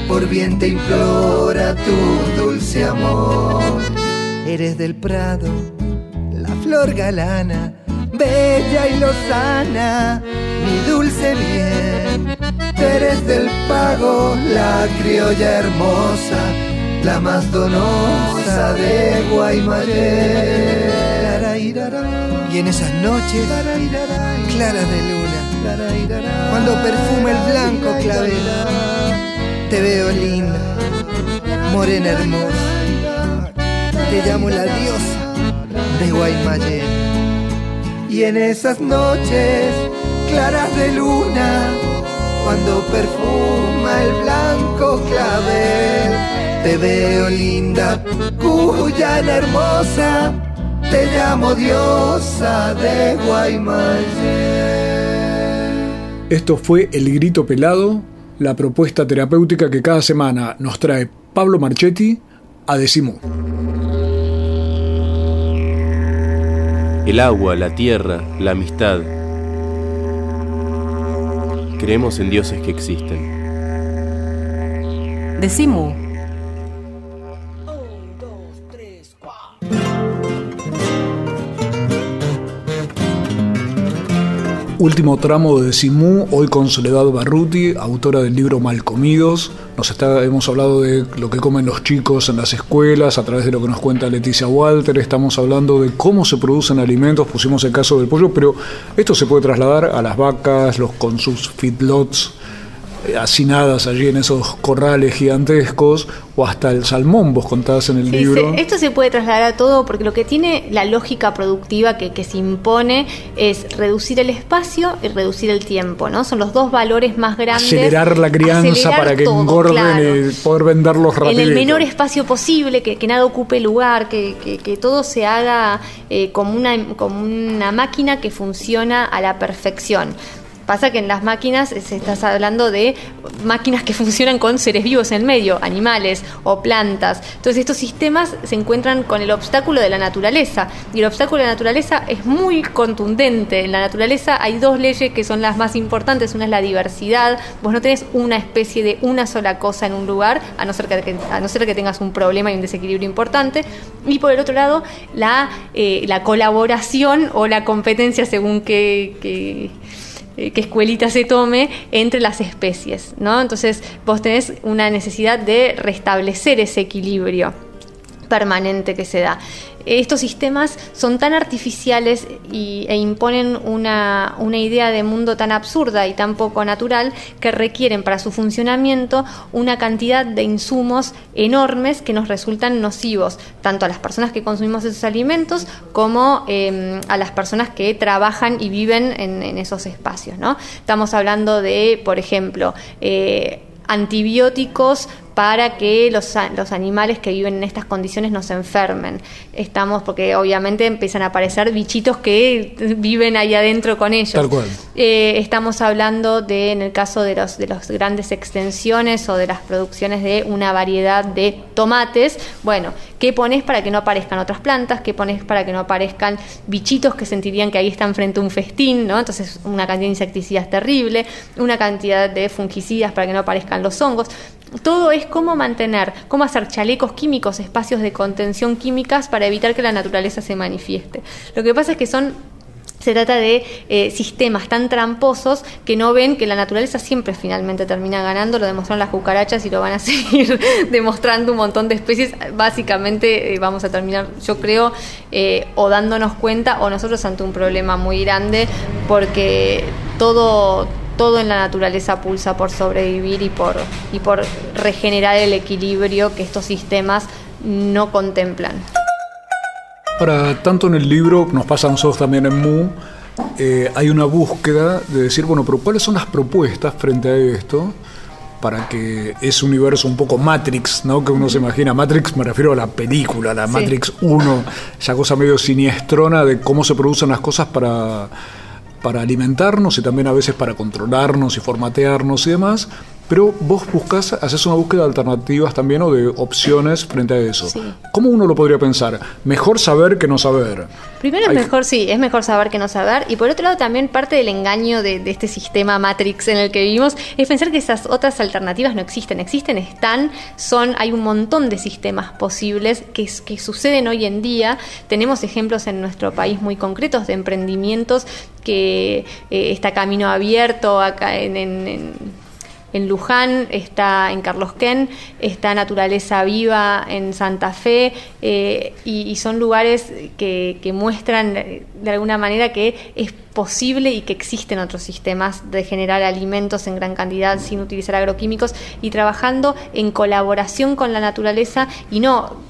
por bien te implora tu dulce amor. Eres del prado, la flor galana, bella y lozana, mi dulce bien. Eres del pago, la criolla hermosa, la más donosa de Guaymallén. Y en esas noches claras de luna, cuando perfume el blanco clavel, te veo linda, morena hermosa, te llamo la diosa de Guaymallén. Y en esas noches claras de luna, cuando perfuma el blanco clavel, te veo linda, cuyana hermosa, te llamo diosa de Guaymallén. Esto fue El Grito Pelado, la propuesta terapéutica que cada semana nos trae Pablo Marchetti a Decimú. El agua, la tierra, la amistad. Creemos en dioses que existen. Decimu. Último tramo de Simú, hoy con Soledad Barruti, autora del libro Malcomidos. Nos está, hemos hablado de lo que comen los chicos en las escuelas, a través de lo que nos cuenta Leticia Walter. Estamos hablando de cómo se producen alimentos, pusimos el caso del pollo, pero esto se puede trasladar a las vacas, los con sus feedlots hacinadas allí en esos corrales gigantescos, o hasta el salmón, vos contabas en el Sí, libro. se- esto se puede trasladar a todo porque lo que tiene la lógica productiva que, que se impone es reducir el espacio y reducir el tiempo, ¿no? Son los dos valores más grandes. Acelerar la crianza Acelerar para que todo, engorden claro. y poder venderlos en rápido. el menor espacio posible, que, que nada ocupe lugar, que, que- que todo se haga eh, como, una, como una máquina que funciona a la perfección. Pasa que en las máquinas eh, se estás hablando de máquinas que (laughs) funcionan con seres vivos en el medio, animales o plantas. Entonces estos sistemas se encuentran con el obstáculo de la naturaleza. Y el obstáculo de la naturaleza es muy contundente. En la naturaleza hay dos leyes que son las más importantes. Una es la diversidad. Vos no tenés una especie de una sola cosa en un lugar, a no ser que, a no ser que tengas un problema y un desequilibrio importante. Y por el otro lado, la, eh, la colaboración o la competencia según qué, qué- eh, qué escuelita se tome entre las especies, ¿no? Entonces vos tenés una necesidad de restablecer ese equilibrio permanente que se da. Estos sistemas son tan artificiales y, e imponen una, una idea de mundo tan absurda y tan poco natural que requieren para su funcionamiento una cantidad de insumos enormes que nos resultan nocivos, tanto a las personas que consumimos esos alimentos como eh, a las personas que trabajan y viven en, en esos espacios. ¿no? Estamos hablando de, por ejemplo, eh, antibióticos para que los, los animales que viven en estas condiciones no se enfermen. Estamos, porque obviamente empiezan a aparecer bichitos que viven ahí adentro con ellos. Tal cual. Eh, estamos hablando de, en el caso de los de las grandes extensiones o de las producciones de una variedad de tomates, bueno, ¿qué pones para que no aparezcan otras plantas? ¿Qué pones para que no aparezcan bichitos que sentirían que ahí están frente a un festín, ¿no? Entonces, una cantidad de insecticidas terrible, una cantidad de fungicidas para que no aparezcan los hongos. Todo es cómo mantener, cómo hacer chalecos químicos, espacios de contención químicas para evitar que la naturaleza se manifieste. Lo que pasa es que son se trata de eh, sistemas tan tramposos que no ven que la naturaleza siempre finalmente termina ganando, lo demostraron las cucarachas y lo van a (laughs) seguir demostrando un montón de especies. Básicamente eh, vamos a terminar, yo creo, eh, o dándonos cuenta o nosotros ante un problema muy grande porque todo todo en la naturaleza pulsa por sobrevivir y por, y por regenerar el equilibrio que estos sistemas no contemplan. Para tanto en el libro, nos pasa a nosotros también en MU, eh, hay una búsqueda de decir, bueno, pero ¿cuáles son las propuestas frente a esto? para que ese universo un poco Matrix, ¿no? Que uno se imagina. Matrix me refiero a la película, la Matrix 1, esa cosa medio siniestrona de cómo se producen las cosas para, para alimentarnos y también a veces para controlarnos y formatearnos y demás. Pero vos buscas, haces una búsqueda de alternativas también o de opciones frente a eso. ¿Cómo uno lo podría pensar? Mejor saber que no saber. Primero es mejor, sí, es mejor saber que no saber. Y por otro lado también parte del engaño de, este sistema Matrix en el que vivimos es pensar que esas otras alternativas no existen. Existen, están, son, hay un montón de sistemas posibles que, que suceden hoy en día. Tenemos ejemplos en nuestro país muy concretos de emprendimientos que eh, está camino abierto acá en en Luján, está en Carlos Ken, está Naturaleza Viva en Santa Fe, eh, y, son lugares que, muestran eh, de alguna manera que es posible y que existen otros sistemas de generar alimentos en gran cantidad sin utilizar agroquímicos y trabajando en colaboración con la naturaleza y no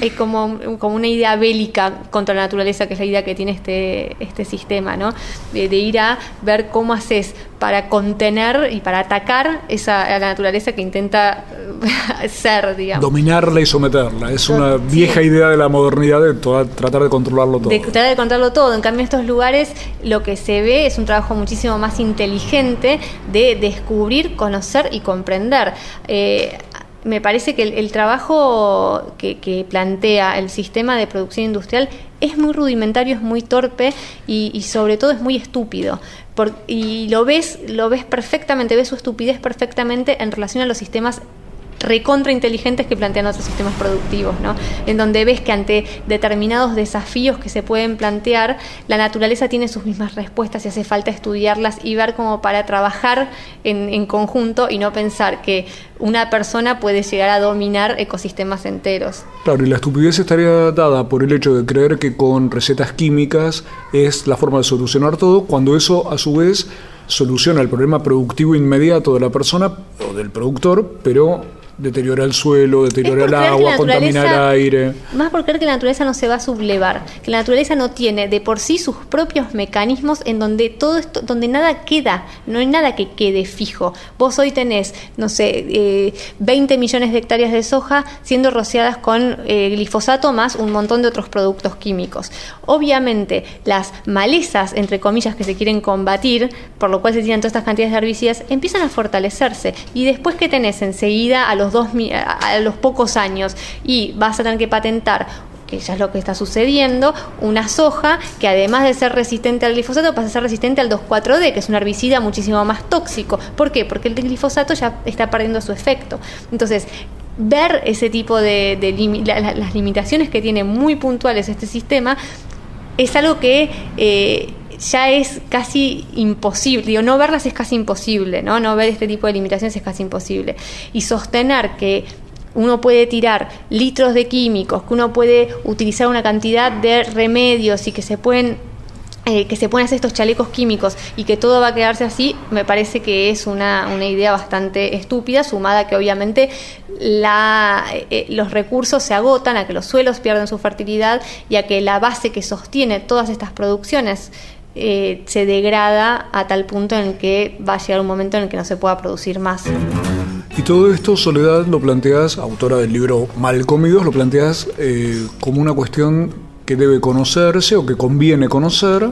es como, como una idea bélica contra la naturaleza, que es la idea que tiene este, este sistema, ¿no? De, ir a ver cómo haces para contener y para atacar esa, a la naturaleza que intenta (laughs) ser, digamos. Dominarla y someterla. Es una vieja idea de la modernidad de tratar de controlarlo todo. De tratar de controlarlo todo. En cambio, en estos lugares lo que se ve es un trabajo muchísimo más inteligente de descubrir, conocer y comprender. Eh, me parece que el, trabajo que, plantea el sistema de producción industrial es muy rudimentario, es muy torpe y, sobre todo es muy estúpido. y lo ves, lo ves perfectamente, ves su estupidez perfectamente en relación a los sistemas recontra inteligentes que plantean otros sistemas productivos, ¿no? En donde ves que ante determinados desafíos que se pueden plantear, la naturaleza tiene sus mismas respuestas y hace falta estudiarlas y ver cómo para trabajar en, en conjunto y no pensar que una persona puede llegar a dominar ecosistemas enteros. Claro, y la estupidez estaría dada por el hecho de creer que con recetas químicas es la forma de solucionar todo, cuando eso a su vez soluciona el problema productivo inmediato de la persona o del productor, pero deteriora el suelo, deteriora el agua, contamina el aire. Más por creer que la naturaleza no se va a sublevar, que la naturaleza no tiene de por sí sus propios mecanismos en donde todo esto, donde nada queda, no hay nada que quede fijo. Vos hoy tenés, no sé, eh, 20 millones de hectáreas de soja siendo rociadas con eh, glifosato más un montón de otros productos químicos. Obviamente, las malezas, entre comillas, que se quieren combatir, por lo cual se tiran todas estas cantidades de herbicidas, empiezan a fortalecerse. Y después que tenés enseguida a los a los pocos años y vas a tener que patentar que ya es lo que está sucediendo, una soja que además de ser resistente al glifosato pasa a ser resistente al 2,4-D, que es un herbicida muchísimo más tóxico. ¿Por qué? Porque el glifosato ya está perdiendo su efecto. Entonces, ver ese tipo de, las limitaciones que tiene muy puntuales este sistema es algo que eh, ya es casi imposible, digo, no verlas es casi imposible, ¿no? No ver este tipo de limitaciones es casi imposible. Y sostener que uno puede tirar litros de químicos, que uno puede utilizar una cantidad de remedios y que se pueden eh, que se pueden hacer estos chalecos químicos y que todo va a quedarse así, me parece que es una, una idea bastante estúpida, sumada que obviamente la, eh, los recursos se agotan, a que los suelos pierden su fertilidad y a que la base que sostiene todas estas producciones eh, se degrada a tal punto en que va a llegar un momento en el que no se pueda producir más. Y todo esto, Soledad, lo planteas, autora del libro Mal Comidos, lo planteas eh, como una cuestión que debe conocerse o que conviene conocer,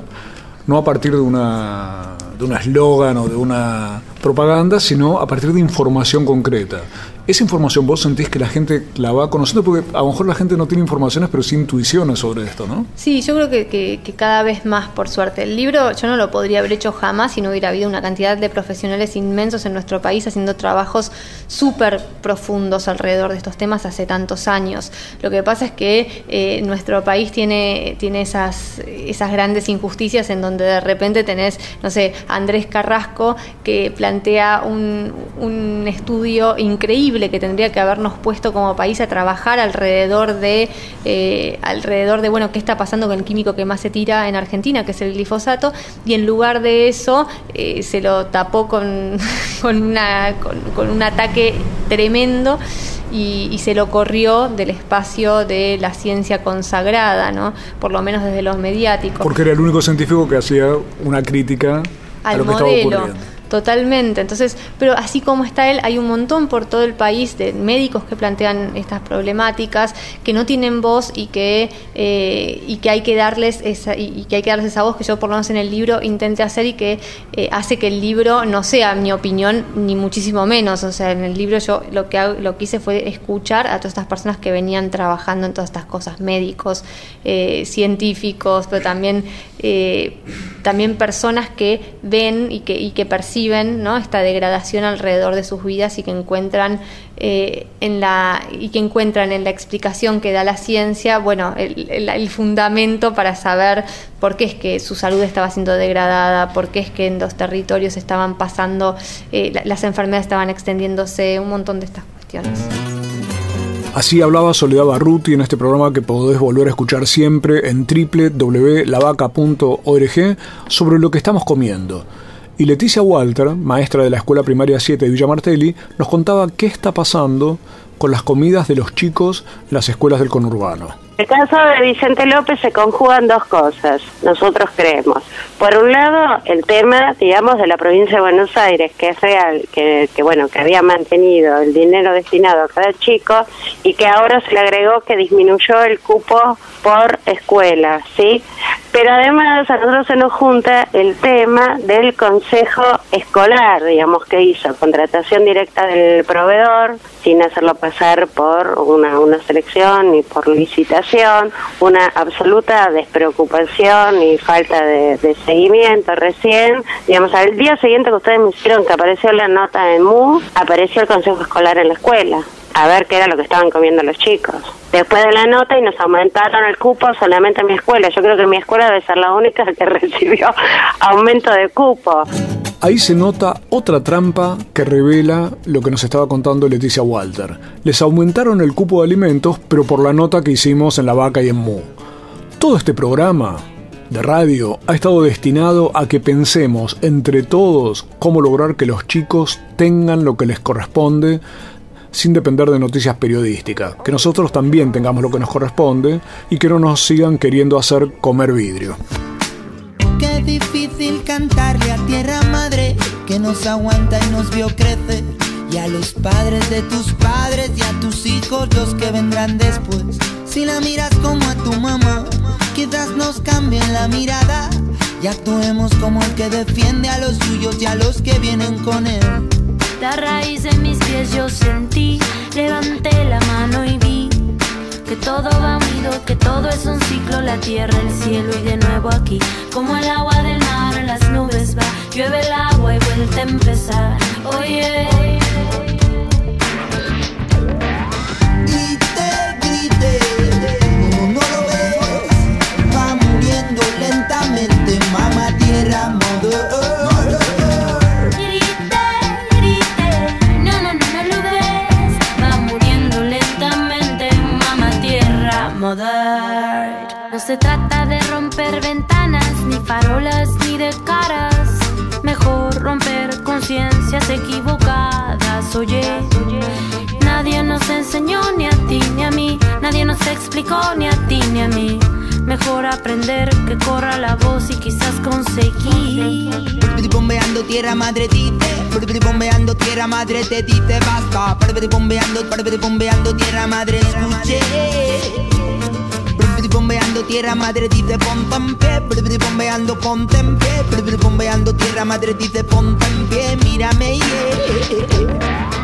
no a partir de una de un eslogan o de una propaganda, sino a partir de información concreta. ¿Esa información vos sentís que la gente la va conociendo? Porque a lo mejor la gente no tiene informaciones, pero sí intuiciones sobre esto, ¿no? Sí, yo creo que, que, cada vez más, por suerte. El libro yo no lo podría haber hecho jamás si no hubiera habido una cantidad de profesionales inmensos en nuestro país haciendo trabajos súper profundos alrededor de estos temas hace tantos años. Lo que pasa es que eh, nuestro país tiene, tiene esas, esas grandes injusticias en donde de repente tenés, no sé, Andrés Carrasco que plantea un, un estudio increíble que tendría que habernos puesto como país a trabajar alrededor de, eh, alrededor de, bueno, qué está pasando con el químico que más se tira en Argentina, que es el glifosato, y en lugar de eso eh, se lo tapó con, (laughs) con, una, con, con un ataque tremendo y, y, se lo corrió del espacio de la ciencia consagrada, ¿no? por lo menos desde los mediáticos. Porque era el único científico que hacía una crítica al a lo que modelo. estaba ocurriendo. Totalmente. Entonces, pero así como está él, hay un montón por todo el país de médicos que plantean estas problemáticas, que no tienen voz y que eh, y que hay que darles esa y, que hay que darles esa voz que yo por lo menos en el libro intenté hacer y que eh, hace que el libro no sea mi opinión ni muchísimo menos. O sea, en el libro yo lo que hago, lo que hice fue escuchar a todas estas personas que venían trabajando en todas estas cosas, médicos, eh, científicos, pero también también personas que ven y que, y que perciben ¿no? esta degradación alrededor de sus vidas y que encuentran eh, en la y que encuentran en la explicación que da la ciencia bueno el, fundamento para saber por qué es que su salud estaba siendo degradada por qué es que en los territorios estaban pasando eh, las enfermedades estaban extendiéndose un montón de estas cuestiones Así hablaba Soledad Barruti en este programa que podés volver a escuchar siempre en www.lavaca.org sobre lo que estamos comiendo. Y Leticia Walter, maestra de la Escuela Primaria 7 de Villa Martelli, nos contaba qué está pasando con las comidas de los chicos en las escuelas del conurbano. El caso de Vicente López se conjugan dos cosas, nosotros creemos. Por un lado, el tema, digamos, de la provincia de Buenos Aires, que es real, que, que bueno, que había mantenido el dinero destinado a cada chico y que ahora se le agregó que disminuyó el cupo por escuela, ¿sí? Pero además a nosotros se nos junta el tema del consejo escolar, digamos, que hizo contratación directa del proveedor, sin hacerlo pasar por una, una selección ni por licitación una absoluta despreocupación y falta de, seguimiento. Recién, digamos, al día siguiente que ustedes me hicieron que apareció la nota en MU, apareció el consejo escolar en la escuela a ver qué era lo que estaban comiendo los chicos. Después de la nota y nos aumentaron el cupo solamente en mi escuela. Yo creo que mi escuela debe ser la única que (laughs) recibió aumento de cupo. Ahí se nota otra trampa que revela lo que nos estaba contando Leticia Walter. Les aumentaron el cupo de alimentos, pero por la nota que hicimos en La Vaca y en Mu. Todo este programa de radio ha estado destinado a que pensemos entre todos cómo lograr que los chicos tengan lo que les corresponde sin depender de noticias periodísticas, que nosotros también tengamos lo que nos corresponde y que no nos sigan queriendo hacer comer vidrio. Qué difícil cantarle a tierra madre que nos aguanta y nos vio crecer. Y a los padres de tus padres y a tus hijos los que vendrán después. Si la miras como a tu mamá, quizás nos cambien la mirada y actuemos como el que defiende a los suyos y a los que vienen con él. La raíz de mis pies yo sentí, levanté la mano y vi que todo va unido, que todo es un ciclo, la tierra, el cielo y de nuevo aquí, como el agua del mar en las nubes va, llueve el agua y vuelve a empezar. Oye. Y nos explicó ni a ti ni a mí. Mejor aprender que corra la voz y quizás conseguir. Bombeando tierra madre dice, bombeando tierra madre te dice basta. Bombeando, bombeando tierra madre escuché bombeando tierra madre dice ponte en pie bombeando ponte en pie bombeando tierra madre dice ponte en pie mírame yeah.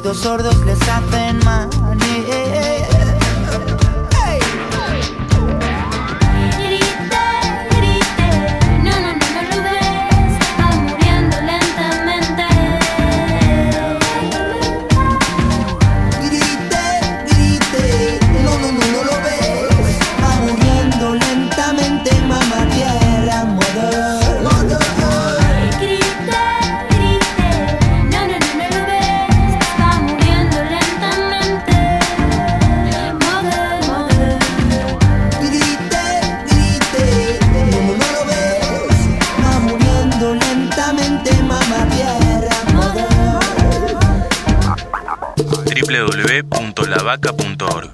Oídos sordos les hacen mal.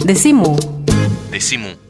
Decimu. Decimu